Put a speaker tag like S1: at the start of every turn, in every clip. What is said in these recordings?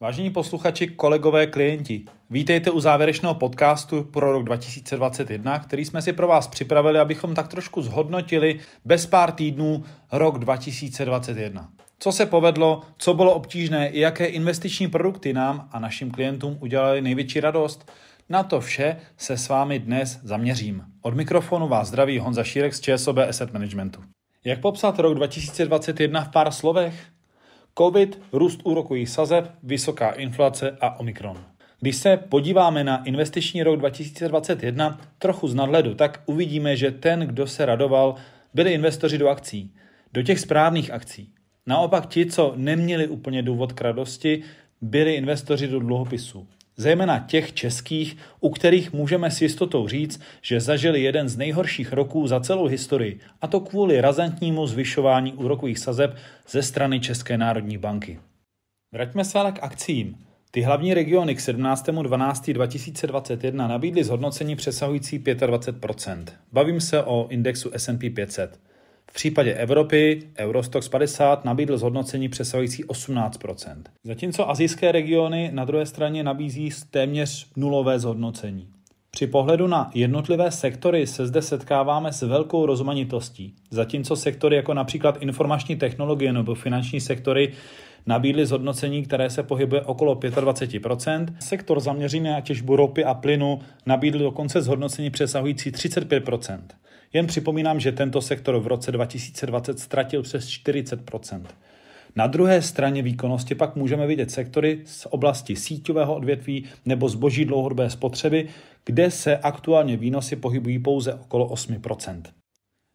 S1: Vážení posluchači, kolegové, klienti, vítejte u závěrečného podcastu pro rok 2021, který jsme si pro vás připravili, abychom tak trošku zhodnotili bez pár týdnů rok 2021. Co se povedlo, co bylo obtížné, i jaké investiční produkty nám a našim klientům udělali největší radost, na to vše se s vámi dnes zaměřím. Od mikrofonu vás zdraví Honza Šírek z ČSOB Asset Managementu. Jak popsat rok 2021 v pár slovech? COVID, růst úrokových sazeb, vysoká inflace a Omikron. Když se podíváme na investiční rok 2021 trochu z nadhledu, tak uvidíme, že ten, kdo se radoval, byli investoři do akcí, do těch správných akcí. Naopak ti, co neměli úplně důvod k radosti, byli investoři do dluhopisů zejména těch českých, u kterých můžeme s jistotou říct, že zažili jeden z nejhorších roků za celou historii, a to kvůli razantnímu zvyšování úrokových sazeb ze strany České národní banky. Vraťme se ale k akcím. Ty hlavní regiony k 17.12.2021 nabídly zhodnocení přesahující 25%. Bavím se o indexu S&P 500. V případě Evropy Eurostox 50 nabídl zhodnocení přesahující 18%. Zatímco azijské regiony na druhé straně nabízí téměř nulové zhodnocení. Při pohledu na jednotlivé sektory se zde setkáváme s velkou rozmanitostí, zatímco sektory jako například informační technologie nebo finanční sektory nabídly zhodnocení, které se pohybuje okolo 25%. Sektor zaměřený na těžbu ropy a plynu nabídl dokonce zhodnocení přesahující 35%. Jen připomínám, že tento sektor v roce 2020 ztratil přes 40% na druhé straně výkonnosti pak můžeme vidět sektory z oblasti síťového odvětví nebo zboží dlouhodobé spotřeby, kde se aktuálně výnosy pohybují pouze okolo 8%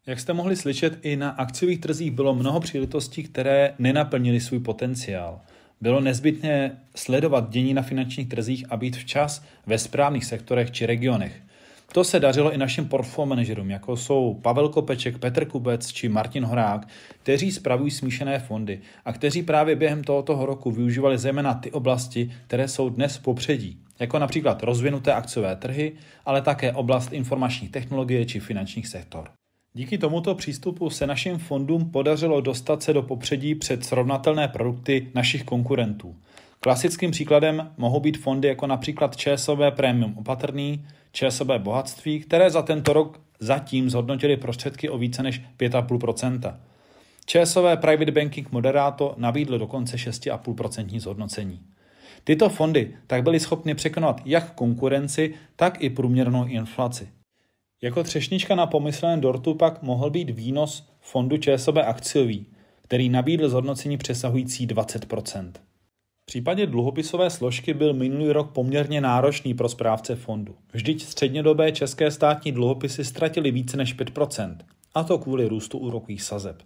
S1: Jak jste mohli slyšet, i na akciových trzích bylo mnoho příležitostí, které nenaplnily svůj potenciál. Bylo nezbytné sledovat dění na finančních trzích a být včas ve správných sektorech či regionech. To se dařilo i našim portfolio manažerům, jako jsou Pavel Kopeček, Petr Kubec či Martin Horák, kteří spravují smíšené fondy a kteří právě během tohoto roku využívali zejména ty oblasti, které jsou dnes popředí, jako například rozvinuté akciové trhy, ale také oblast informačních technologie či finančních sektor. Díky tomuto přístupu se našim fondům podařilo dostat se do popředí před srovnatelné produkty našich konkurentů. Klasickým příkladem mohou být fondy jako například ČSOB Premium Opatrný, ČSOB Bohatství, které za tento rok zatím zhodnotili prostředky o více než 5,5%. ČSOB Private Banking Moderato nabídl dokonce 6,5% zhodnocení. Tyto fondy tak byly schopny překonat jak konkurenci, tak i průměrnou inflaci. Jako třešnička na pomysleném dortu pak mohl být výnos fondu ČSOB akciový, který nabídl zhodnocení přesahující 20 v případě dluhopisové složky byl minulý rok poměrně náročný pro správce fondu. Vždyť střednědobé české státní dluhopisy ztratily více než 5%, a to kvůli růstu úrokových sazeb.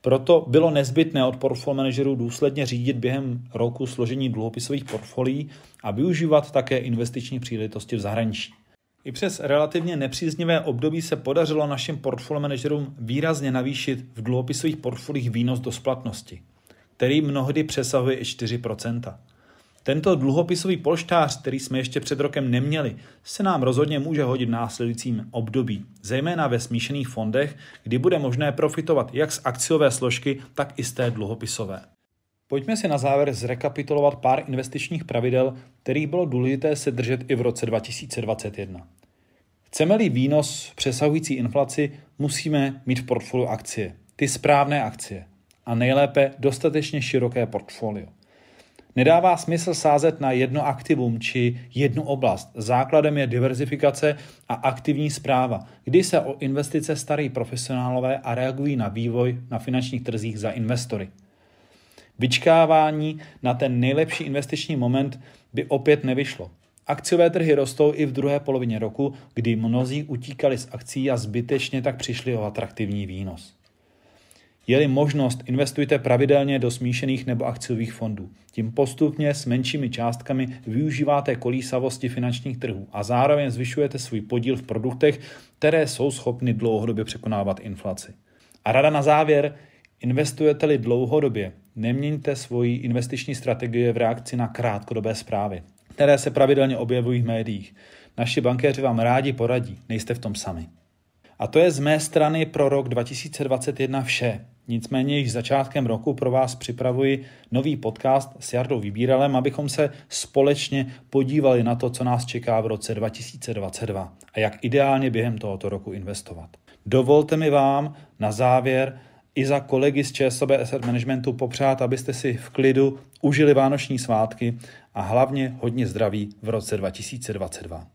S1: Proto bylo nezbytné od portfolio manažerů důsledně řídit během roku složení dluhopisových portfolií a využívat také investiční příležitosti v zahraničí. I přes relativně nepříznivé období se podařilo našim portfolio manažerům výrazně navýšit v dluhopisových portfoliích výnos do splatnosti který mnohdy přesahuje i 4%. Tento dluhopisový polštář, který jsme ještě před rokem neměli, se nám rozhodně může hodit v následujícím období, zejména ve smíšených fondech, kdy bude možné profitovat jak z akciové složky, tak i z té dluhopisové. Pojďme si na závěr zrekapitulovat pár investičních pravidel, kterých bylo důležité se držet i v roce 2021. Chceme-li výnos přesahující inflaci, musíme mít v portfoliu akcie. Ty správné akcie a nejlépe dostatečně široké portfolio. Nedává smysl sázet na jedno aktivum či jednu oblast. Základem je diverzifikace a aktivní zpráva, kdy se o investice starají profesionálové a reagují na vývoj na finančních trzích za investory. Vyčkávání na ten nejlepší investiční moment by opět nevyšlo. Akciové trhy rostou i v druhé polovině roku, kdy mnozí utíkali z akcí a zbytečně tak přišli o atraktivní výnos. Je-li možnost, investujte pravidelně do smíšených nebo akciových fondů. Tím postupně s menšími částkami využíváte kolísavosti finančních trhů a zároveň zvyšujete svůj podíl v produktech, které jsou schopny dlouhodobě překonávat inflaci. A rada na závěr, investujete-li dlouhodobě, neměňte svoji investiční strategie v reakci na krátkodobé zprávy, které se pravidelně objevují v médiích. Naši bankéři vám rádi poradí, nejste v tom sami. A to je z mé strany pro rok 2021 vše. Nicméně již začátkem roku pro vás připravuji nový podcast s Jardou Vybíralem, abychom se společně podívali na to, co nás čeká v roce 2022 a jak ideálně během tohoto roku investovat. Dovolte mi vám na závěr i za kolegy z ČSOB Asset Managementu popřát, abyste si v klidu užili vánoční svátky a hlavně hodně zdraví v roce 2022.